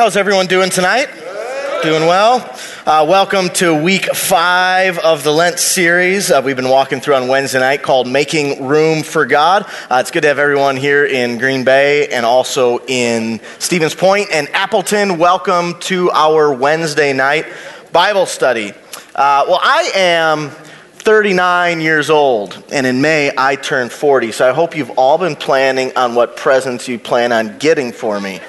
How's everyone doing tonight? Doing well. Uh, welcome to week five of the Lent series uh, we've been walking through on Wednesday night called Making Room for God. Uh, it's good to have everyone here in Green Bay and also in Stevens Point and Appleton. Welcome to our Wednesday night Bible study. Uh, well, I am 39 years old, and in May I turn 40, so I hope you've all been planning on what presents you plan on getting for me.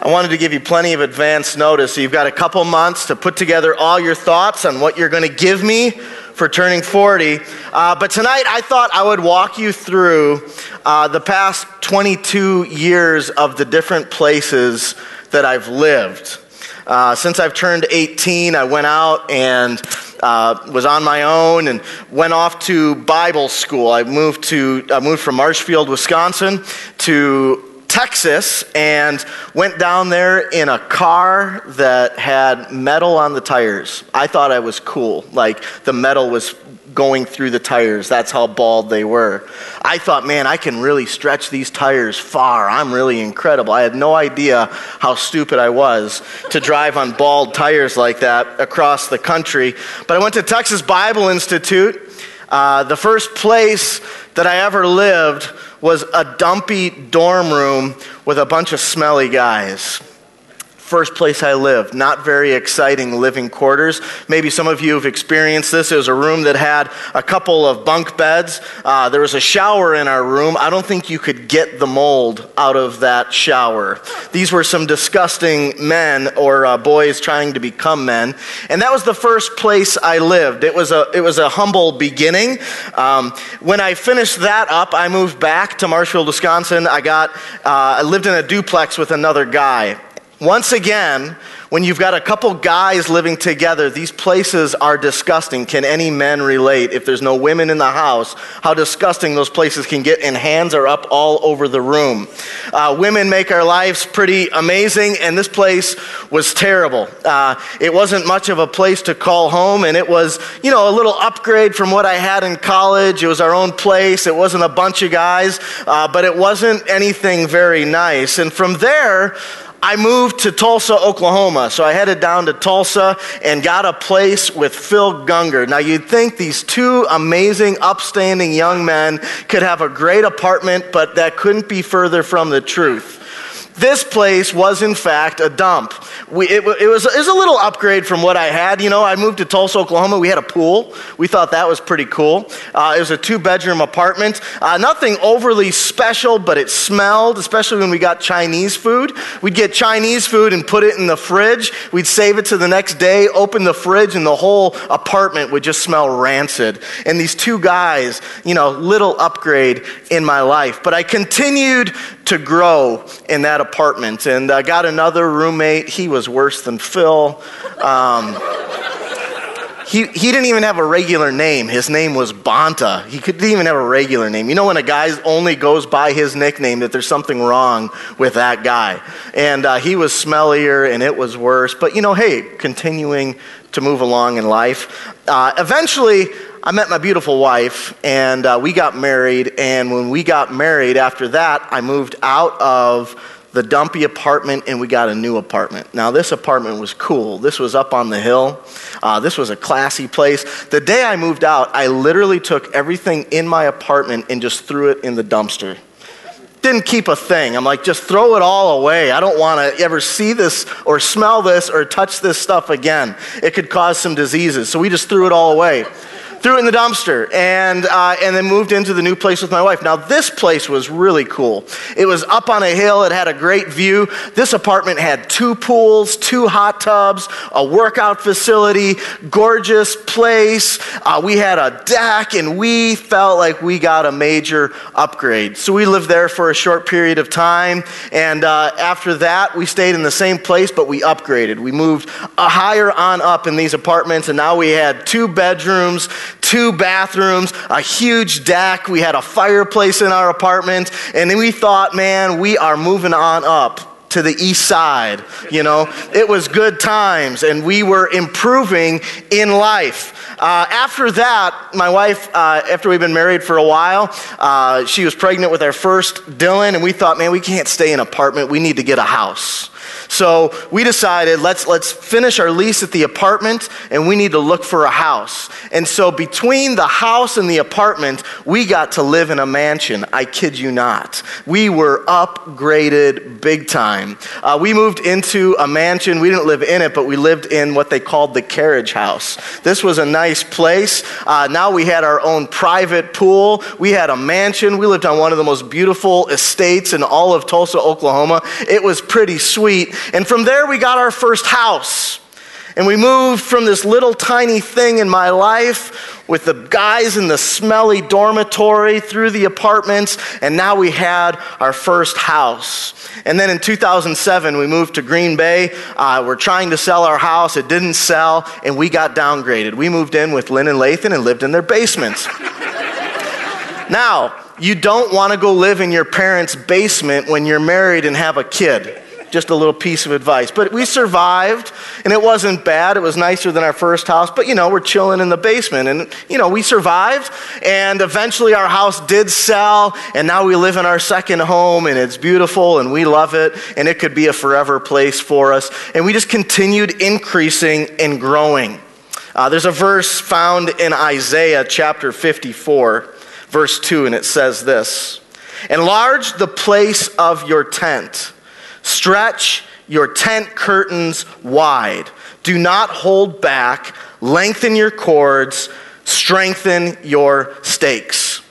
I wanted to give you plenty of advance notice. So you've got a couple months to put together all your thoughts on what you're going to give me for turning 40. Uh, but tonight I thought I would walk you through uh, the past 22 years of the different places that I've lived. Uh, since I've turned 18, I went out and uh, was on my own and went off to Bible school. I moved to I moved from Marshfield, Wisconsin, to Texas and went down there in a car that had metal on the tires. I thought I was cool. Like the metal was going through the tires. That's how bald they were. I thought, man, I can really stretch these tires far. I'm really incredible. I had no idea how stupid I was to drive on bald tires like that across the country. But I went to Texas Bible Institute. Uh, the first place that I ever lived was a dumpy dorm room with a bunch of smelly guys first place I lived. Not very exciting living quarters. Maybe some of you have experienced this. It was a room that had a couple of bunk beds. Uh, there was a shower in our room. I don't think you could get the mold out of that shower. These were some disgusting men or uh, boys trying to become men. And that was the first place I lived. It was a, it was a humble beginning. Um, when I finished that up, I moved back to Marshfield, Wisconsin. I got, uh, I lived in a duplex with another guy. Once again, when you've got a couple guys living together, these places are disgusting. Can any men relate? If there's no women in the house, how disgusting those places can get, and hands are up all over the room. Uh, women make our lives pretty amazing, and this place was terrible. Uh, it wasn't much of a place to call home, and it was, you know, a little upgrade from what I had in college. It was our own place, it wasn't a bunch of guys, uh, but it wasn't anything very nice. And from there, I moved to Tulsa, Oklahoma. So I headed down to Tulsa and got a place with Phil Gunger. Now you'd think these two amazing, upstanding young men could have a great apartment, but that couldn't be further from the truth. This place was, in fact, a dump. We, it, it, was, it was a little upgrade from what I had. You know, I moved to Tulsa, Oklahoma. We had a pool. We thought that was pretty cool. Uh, it was a two bedroom apartment. Uh, nothing overly special, but it smelled, especially when we got Chinese food. We'd get Chinese food and put it in the fridge. We'd save it to the next day, open the fridge, and the whole apartment would just smell rancid. And these two guys, you know, little upgrade in my life. But I continued to grow in that apartment and I got another roommate. He was worse than Phil. Um, he, he didn't even have a regular name. His name was Bonta. He couldn't even have a regular name. You know, when a guy only goes by his nickname, that there's something wrong with that guy. And uh, he was smellier and it was worse. But, you know, hey, continuing to move along in life. Uh, eventually, I met my beautiful wife and uh, we got married. And when we got married, after that, I moved out of the dumpy apartment and we got a new apartment. Now, this apartment was cool. This was up on the hill. Uh, this was a classy place. The day I moved out, I literally took everything in my apartment and just threw it in the dumpster. Didn't keep a thing. I'm like, just throw it all away. I don't want to ever see this or smell this or touch this stuff again. It could cause some diseases. So we just threw it all away threw it in the dumpster, and, uh, and then moved into the new place with my wife. Now, this place was really cool. It was up on a hill, it had a great view. This apartment had two pools, two hot tubs, a workout facility, gorgeous place. Uh, we had a deck, and we felt like we got a major upgrade. So we lived there for a short period of time, and uh, after that, we stayed in the same place, but we upgraded. We moved higher on up in these apartments, and now we had two bedrooms, two bathrooms, a huge deck. We had a fireplace in our apartment. And then we thought, man, we are moving on up to the east side. You know, it was good times and we were improving in life. Uh, after that, my wife, uh, after we've been married for a while, uh, she was pregnant with our first Dylan, and we thought, man, we can't stay in an apartment. We need to get a house. So we decided let's, let's finish our lease at the apartment and we need to look for a house. And so between the house and the apartment, we got to live in a mansion. I kid you not. We were upgraded big time. Uh, we moved into a mansion. We didn't live in it, but we lived in what they called the carriage house. This was a nice place. Uh, now we had our own private pool. We had a mansion. We lived on one of the most beautiful estates in all of Tulsa, Oklahoma. It was pretty sweet. And from there, we got our first house. And we moved from this little tiny thing in my life with the guys in the smelly dormitory through the apartments, and now we had our first house. And then in 2007, we moved to Green Bay. Uh, we're trying to sell our house, it didn't sell, and we got downgraded. We moved in with Lynn and Lathan and lived in their basements. now, you don't want to go live in your parents' basement when you're married and have a kid just a little piece of advice. But we survived, and it wasn't bad. It was nicer than our first house. But, you know, we're chilling in the basement, and, you know, we survived. And eventually our house did sell, and now we live in our second home, and it's beautiful, and we love it, and it could be a forever place for us. And we just continued increasing and growing. Uh, there's a verse found in Isaiah chapter 54, verse 2, and it says this Enlarge the place of your tent Stretch your tent curtains wide. Do not hold back. Lengthen your cords. Strengthen your stakes.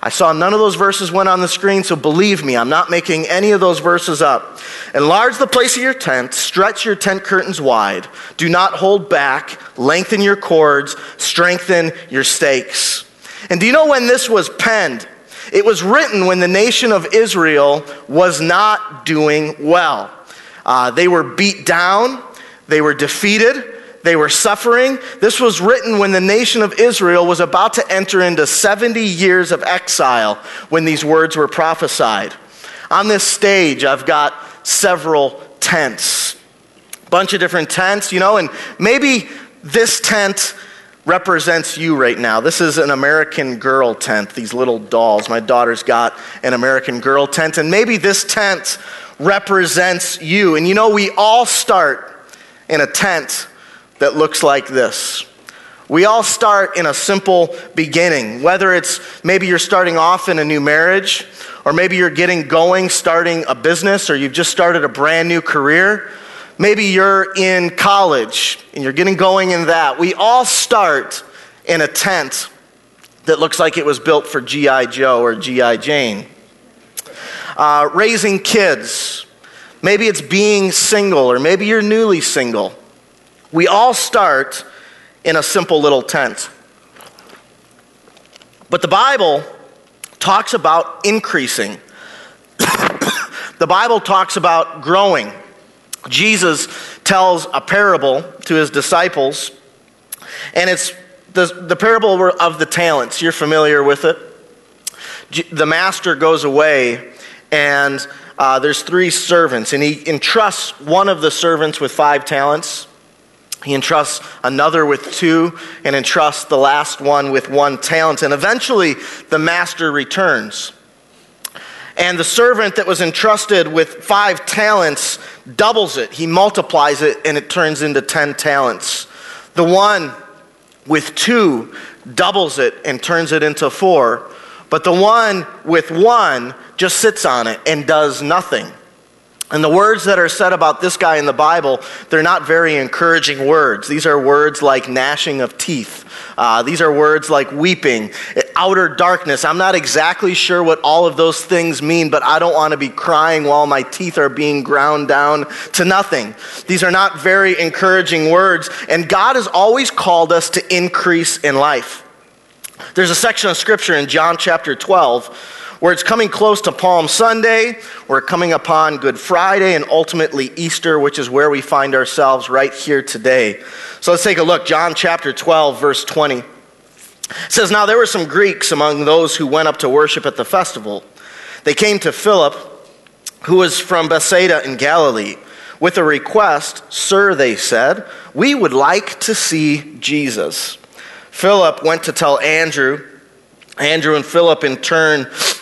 I saw none of those verses went on the screen, so believe me, I'm not making any of those verses up. Enlarge the place of your tent, stretch your tent curtains wide. Do not hold back, lengthen your cords, strengthen your stakes. And do you know when this was penned? It was written when the nation of Israel was not doing well. Uh, they were beat down, they were defeated, they were suffering. This was written when the nation of Israel was about to enter into 70 years of exile when these words were prophesied. On this stage, I've got several tents, bunch of different tents, you know, and maybe this tent represents you right now. This is an American Girl tent, these little dolls. My daughter's got an American Girl tent, and maybe this tent represents you. And you know, we all start in a tent that looks like this. We all start in a simple beginning, whether it's maybe you're starting off in a new marriage, or maybe you're getting going, starting a business, or you've just started a brand new career. Maybe you're in college and you're getting going in that. We all start in a tent that looks like it was built for G.I. Joe or G.I. Jane. Uh, raising kids. Maybe it's being single, or maybe you're newly single. We all start in a simple little tent. But the Bible talks about increasing, the Bible talks about growing. Jesus tells a parable to his disciples, and it's the, the parable of the talents. You're familiar with it. The master goes away, and uh, there's three servants, and he entrusts one of the servants with five talents. He entrusts another with two, and entrusts the last one with one talent. And eventually, the master returns. And the servant that was entrusted with five talents doubles it, he multiplies it, and it turns into 10 talents. The one with two doubles it and turns it into four. But the one with one just sits on it and does nothing. And the words that are said about this guy in the Bible, they're not very encouraging words. These are words like gnashing of teeth. Uh, these are words like weeping, outer darkness. I'm not exactly sure what all of those things mean, but I don't want to be crying while my teeth are being ground down to nothing. These are not very encouraging words. And God has always called us to increase in life. There's a section of scripture in John chapter 12 where it's coming close to Palm Sunday, we're coming upon Good Friday, and ultimately Easter, which is where we find ourselves right here today. So let's take a look. John chapter 12, verse 20. It says, Now there were some Greeks among those who went up to worship at the festival. They came to Philip who was from Bethsaida in Galilee, with a request, Sir, they said, we would like to see Jesus. Philip went to tell Andrew. Andrew and Philip, in turn,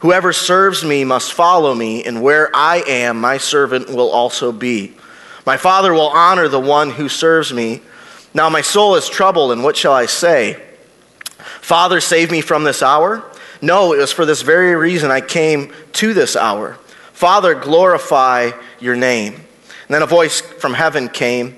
Whoever serves me must follow me, and where I am, my servant will also be. My Father will honor the one who serves me. Now my soul is troubled, and what shall I say? Father, save me from this hour? No, it was for this very reason I came to this hour. Father, glorify your name. And then a voice from heaven came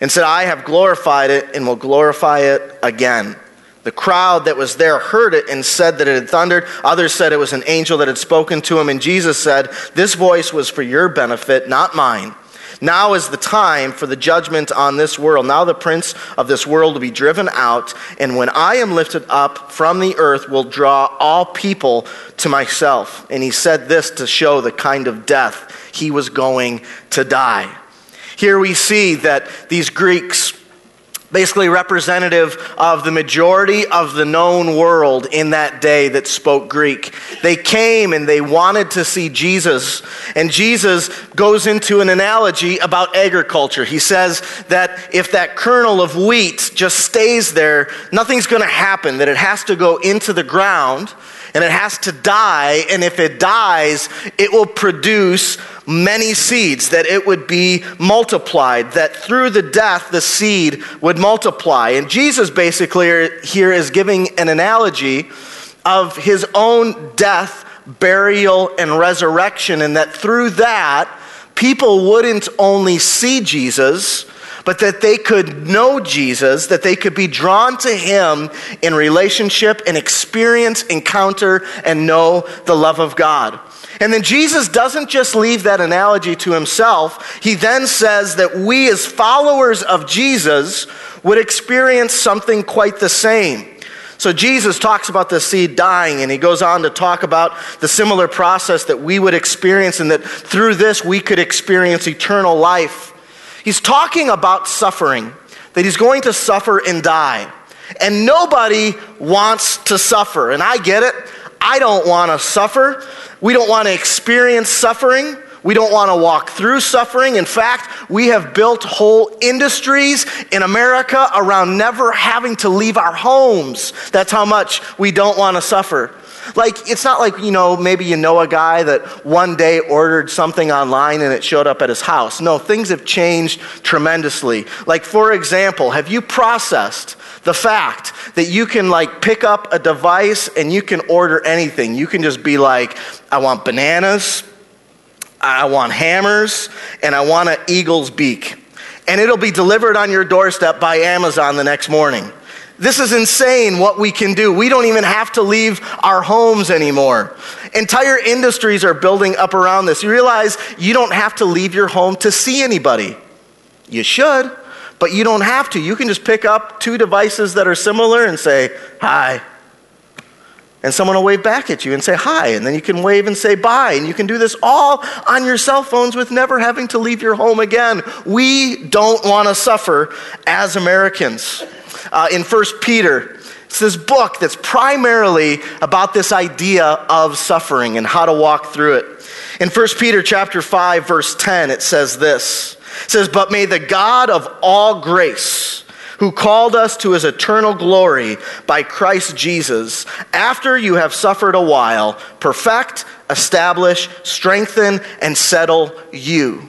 and said, I have glorified it and will glorify it again. The crowd that was there heard it and said that it had thundered. Others said it was an angel that had spoken to him. And Jesus said, This voice was for your benefit, not mine. Now is the time for the judgment on this world. Now the prince of this world will be driven out, and when I am lifted up from the earth, will draw all people to myself. And he said this to show the kind of death he was going to die. Here we see that these Greeks basically representative of the majority of the known world in that day that spoke Greek. They came and they wanted to see Jesus. And Jesus goes into an analogy about agriculture. He says that if that kernel of wheat just stays there, nothing's going to happen, that it has to go into the ground and it has to die. And if it dies, it will produce many seeds, that it would be multiplied, that through the death, the seed would multiply. And Jesus basically here is giving an analogy of his own death, burial, and resurrection, and that through that, people wouldn't only see Jesus but that they could know Jesus, that they could be drawn to him in relationship and experience, encounter, and know the love of God. And then Jesus doesn't just leave that analogy to himself. He then says that we, as followers of Jesus, would experience something quite the same. So Jesus talks about the seed dying, and he goes on to talk about the similar process that we would experience, and that through this we could experience eternal life. He's talking about suffering, that he's going to suffer and die. And nobody wants to suffer. And I get it. I don't want to suffer. We don't want to experience suffering. We don't want to walk through suffering. In fact, we have built whole industries in America around never having to leave our homes. That's how much we don't want to suffer. Like, it's not like, you know, maybe you know a guy that one day ordered something online and it showed up at his house. No, things have changed tremendously. Like, for example, have you processed the fact that you can, like, pick up a device and you can order anything? You can just be like, I want bananas, I want hammers, and I want an eagle's beak. And it'll be delivered on your doorstep by Amazon the next morning. This is insane what we can do. We don't even have to leave our homes anymore. Entire industries are building up around this. You realize you don't have to leave your home to see anybody. You should, but you don't have to. You can just pick up two devices that are similar and say, Hi. And someone will wave back at you and say hi, and then you can wave and say bye. And you can do this all on your cell phones with never having to leave your home again. We don't want to suffer as Americans uh, in First Peter. It's this book that's primarily about this idea of suffering and how to walk through it. In 1 Peter chapter 5 verse 10 it says this. It says, "But may the God of all grace, who called us to his eternal glory by Christ Jesus, after you have suffered a while, perfect, establish, strengthen, and settle you."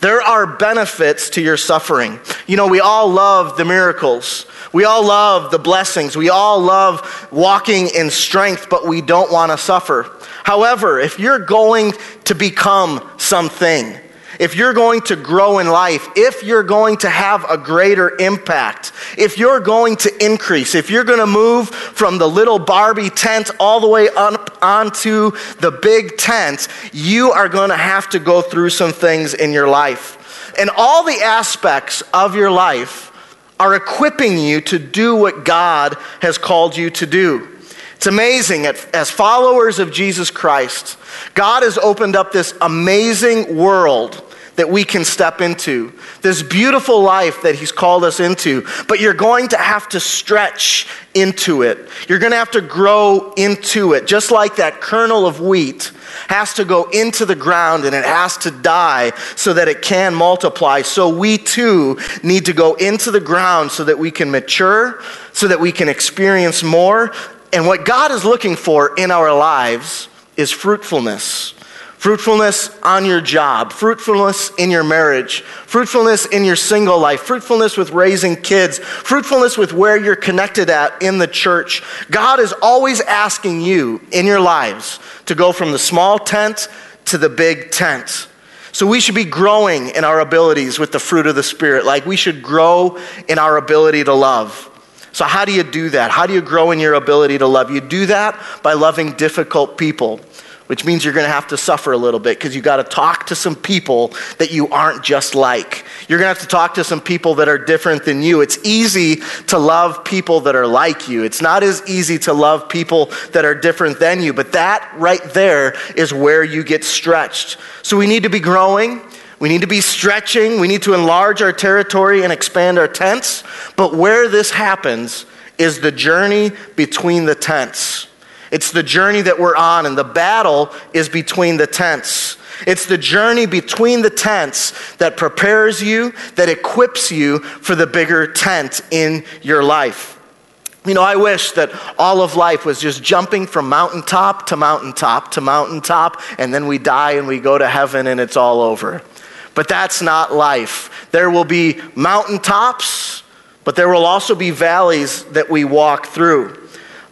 There are benefits to your suffering. You know, we all love the miracles. We all love the blessings. We all love walking in strength, but we don't want to suffer. However, if you're going to become something, if you're going to grow in life, if you're going to have a greater impact, if you're going to increase, if you're going to move from the little Barbie tent all the way up onto the big tent, you are going to have to go through some things in your life. And all the aspects of your life are equipping you to do what God has called you to do. It's amazing. As followers of Jesus Christ, God has opened up this amazing world that we can step into, this beautiful life that He's called us into. But you're going to have to stretch into it. You're going to have to grow into it. Just like that kernel of wheat has to go into the ground and it has to die so that it can multiply. So we too need to go into the ground so that we can mature, so that we can experience more. And what God is looking for in our lives is fruitfulness. Fruitfulness on your job, fruitfulness in your marriage, fruitfulness in your single life, fruitfulness with raising kids, fruitfulness with where you're connected at in the church. God is always asking you in your lives to go from the small tent to the big tent. So we should be growing in our abilities with the fruit of the Spirit, like we should grow in our ability to love. So, how do you do that? How do you grow in your ability to love? You do that by loving difficult people which means you're going to have to suffer a little bit because you got to talk to some people that you aren't just like. You're going to have to talk to some people that are different than you. It's easy to love people that are like you. It's not as easy to love people that are different than you, but that right there is where you get stretched. So we need to be growing. We need to be stretching. We need to enlarge our territory and expand our tents. But where this happens is the journey between the tents. It's the journey that we're on, and the battle is between the tents. It's the journey between the tents that prepares you, that equips you for the bigger tent in your life. You know, I wish that all of life was just jumping from mountaintop to mountaintop to mountaintop, and then we die and we go to heaven and it's all over. But that's not life. There will be mountaintops, but there will also be valleys that we walk through.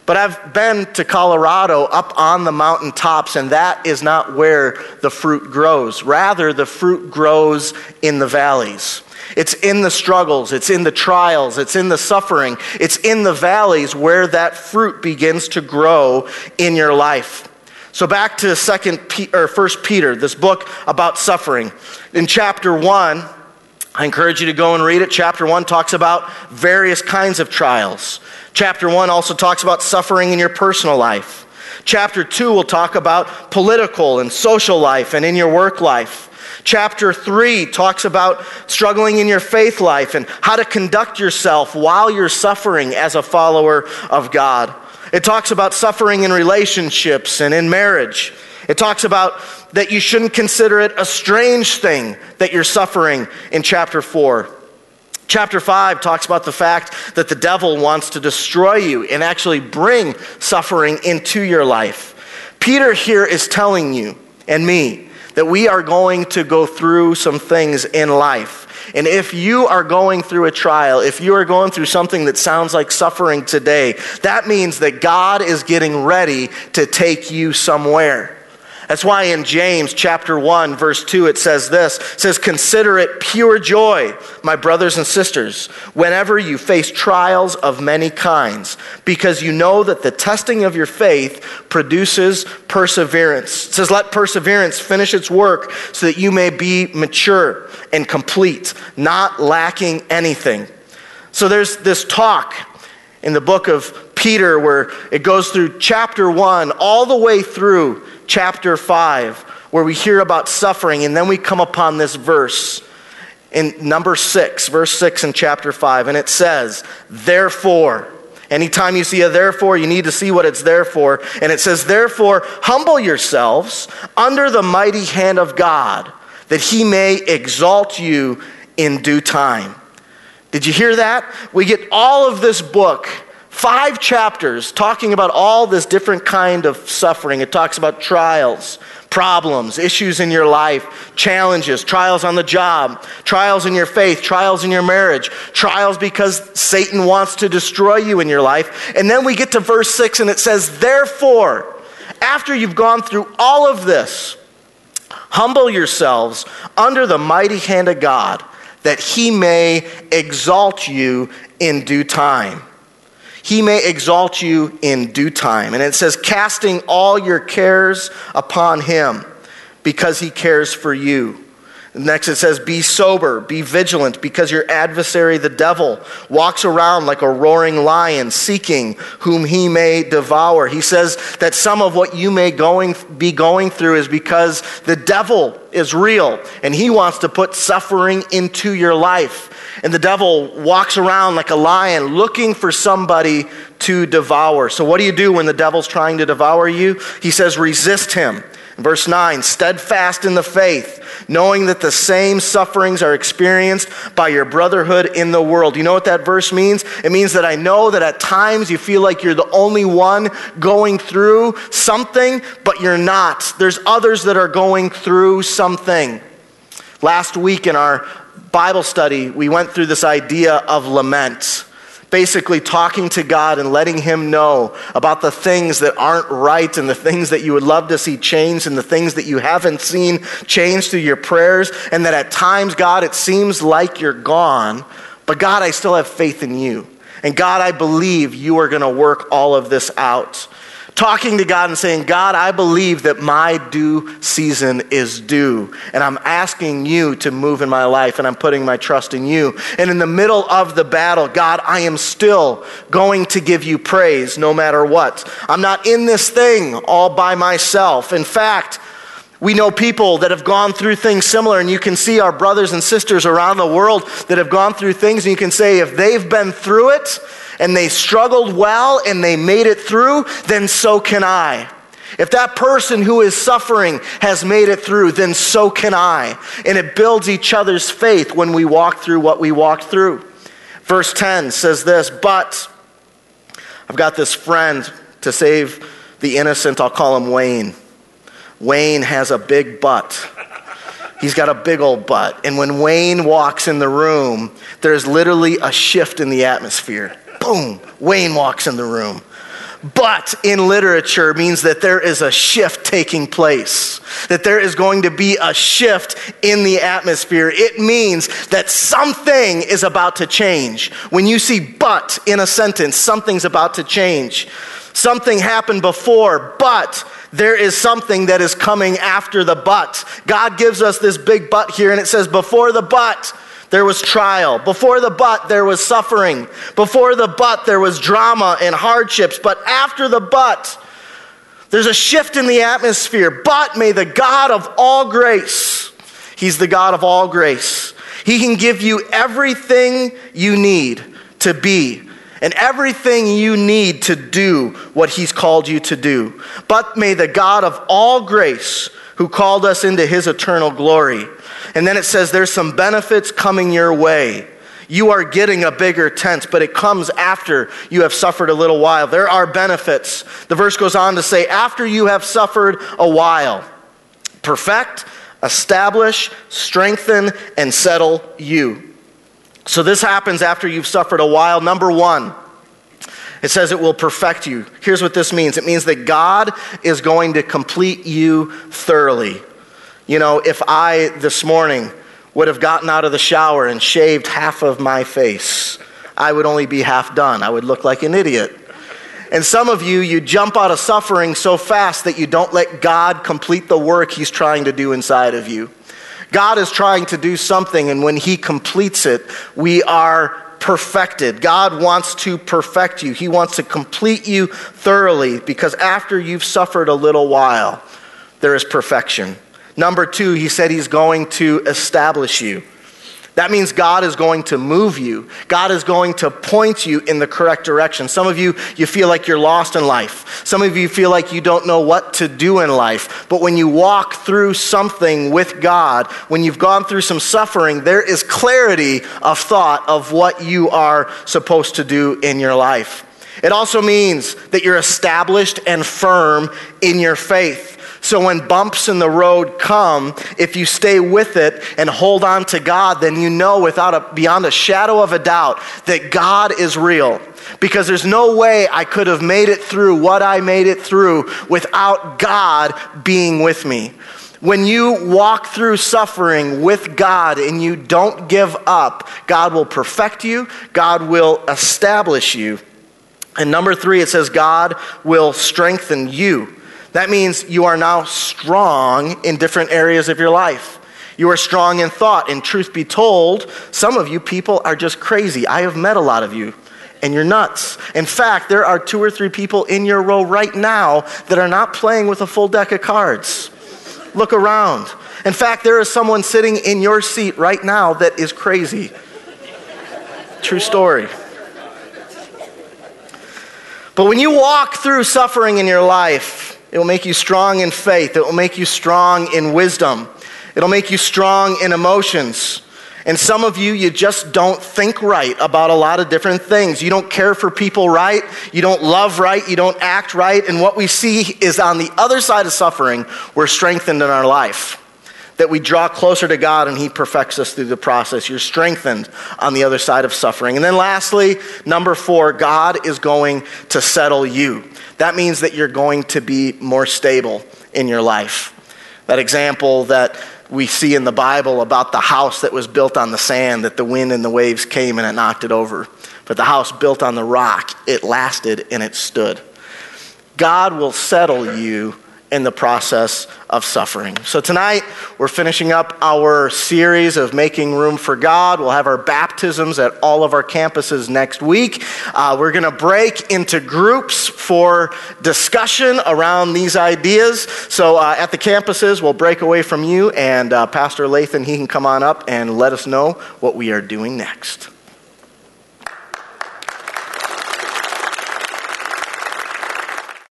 But I've been to Colorado up on the mountain tops, and that is not where the fruit grows. Rather, the fruit grows in the valleys. It's in the struggles, it's in the trials, it's in the suffering, it's in the valleys where that fruit begins to grow in your life. So back to second or first Peter, this book about suffering. In chapter 1, I encourage you to go and read it. Chapter 1 talks about various kinds of trials. Chapter 1 also talks about suffering in your personal life. Chapter 2 will talk about political and social life and in your work life. Chapter 3 talks about struggling in your faith life and how to conduct yourself while you're suffering as a follower of God. It talks about suffering in relationships and in marriage. It talks about that you shouldn't consider it a strange thing that you're suffering in chapter 4. Chapter 5 talks about the fact that the devil wants to destroy you and actually bring suffering into your life. Peter here is telling you and me that we are going to go through some things in life. And if you are going through a trial, if you are going through something that sounds like suffering today, that means that God is getting ready to take you somewhere. That's why in James chapter 1 verse 2 it says this. It says consider it pure joy, my brothers and sisters, whenever you face trials of many kinds, because you know that the testing of your faith produces perseverance. It says let perseverance finish its work so that you may be mature and complete, not lacking anything. So there's this talk in the book of Peter where it goes through chapter 1 all the way through chapter 5, where we hear about suffering, and then we come upon this verse in number 6, verse 6 in chapter 5, and it says, Therefore, anytime you see a therefore, you need to see what it's there for. And it says, Therefore, humble yourselves under the mighty hand of God, that he may exalt you in due time. Did you hear that? We get all of this book five chapters talking about all this different kind of suffering. It talks about trials, problems, issues in your life, challenges, trials on the job, trials in your faith, trials in your marriage, trials because Satan wants to destroy you in your life. And then we get to verse 6 and it says, Therefore, after you've gone through all of this, humble yourselves under the mighty hand of God that he may exalt you in due time he may exalt you in due time. And it says, casting all your cares upon him because he cares for you. Next, it says, Be sober, be vigilant, because your adversary, the devil, walks around like a roaring lion, seeking whom he may devour. He says that some of what you may going, be going through is because the devil is real, and he wants to put suffering into your life. And the devil walks around like a lion looking for somebody to devour. So, what do you do when the devil's trying to devour you? He says, Resist him. Verse 9, steadfast in the faith, knowing that the same sufferings are experienced by your brotherhood in the world. You know what that verse means? It means that I know that at times you feel like you're the only one going through something, but you're not. There's others that are going through something. Last week in our Bible study, we went through this idea of lament basically talking to God and letting Him know about the things that aren't right and the things that you would love to see changed and the things that you haven't seen changed through your prayers. And that at times, God, it seems like you're gone, but God, I still have faith in you. And God, I believe you are going to work all of this out talking to God and saying, God, I believe that my due season is due. And I'm asking you to move in my life, and I'm putting my trust in you. And in the middle of the battle, God, I am still going to give you praise no matter what. I'm not in this thing all by myself. In fact, we know people that have gone through things similar, and you can see our brothers and sisters around the world that have gone through things, and you can say, if they've been through it, and they struggled well and they made it through, then so can I. If that person who is suffering has made it through, then so can I. And it builds each other's faith when we walk through what we walked through. Verse 10 says this But I've got this friend to save the innocent, I'll call him Wayne. Wayne has a big butt. He's got a big old butt. And when Wayne walks in the room, there's literally a shift in the atmosphere boom, Wayne walks in the room. But in literature means that there is a shift taking place, that there is going to be a shift in the atmosphere. It means that something is about to change. When you see but in a sentence, something's about to change. Something happened before, but there is something that is coming after the but. God gives us this big but here, and it says, before the but, there was trial. Before the but, there was suffering. Before the but, there was drama and hardships. But after the but, there's a shift in the atmosphere. But may the God of all grace, He's the God of all grace, He can give you everything you need to be and everything you need to do what He's called you to do. But may the God of all grace, who called us into His eternal glory, and then it says there's some benefits coming your way. You are getting a bigger tent, but it comes after you have suffered a little while. There are benefits. The verse goes on to say, after you have suffered a while, perfect, establish, strengthen, and settle you. So this happens after you've suffered a while. Number one, it says it will perfect you. Here's what this means it means that God is going to complete you thoroughly. You know, if I this morning would have gotten out of the shower and shaved half of my face, I would only be half done. I would look like an idiot. And some of you, you jump out of suffering so fast that you don't let God complete the work He's trying to do inside of you. God is trying to do something, and when He completes it, we are perfected. God wants to perfect you, He wants to complete you thoroughly because after you've suffered a little while, there is perfection. Number two, he said he's going to establish you. That means God is going to move you. God is going to point you in the correct direction. Some of you, you feel like you're lost in life. Some of you feel like you don't know what to do in life. But when you walk through something with God, when you've gone through some suffering, there is clarity of thought of what you are supposed to do in your life. It also means that you're established and firm in your faith. So when bumps in the road come, if you stay with it and hold on to God, then you know without a, beyond a shadow of a doubt that God is real. Because there's no way I could have made it through what I made it through without God being with me. When you walk through suffering with God and you don't give up, God will perfect you, God will establish you. And number three, it says, God will strengthen you. That means you are now strong in different areas of your life. You are strong in thought, and truth be told, some of you people are just crazy. I have met a lot of you, and you're nuts. In fact, there are two or three people in your row right now that are not playing with a full deck of cards. Look around. In fact, there is someone sitting in your seat right now that is crazy. True story. But when you walk through suffering in your life, it will make you strong in faith. It will make you strong in wisdom. It'll make you strong in emotions. And some of you, you just don't think right about a lot of different things. You don't care for people right. You don't love right. You don't act right. And what we see is on the other side of suffering, we're strengthened in our life that we draw closer to God and He perfects us through the process. You're strengthened on the other side of suffering. And then lastly, number four, God is going to settle you. That means that you're going to be more stable in your life. That example that we see in the Bible about the house that was built on the sand, that the wind and the waves came and it knocked it over. But the house built on the rock, it lasted and it stood. God will settle you in the process of suffering. So, tonight we're finishing up our series of making room for God. We'll have our baptisms at all of our campuses next week. Uh, we're going to break into groups for discussion around these ideas. So, uh, at the campuses, we'll break away from you, and uh, Pastor Lathan, he can come on up and let us know what we are doing next.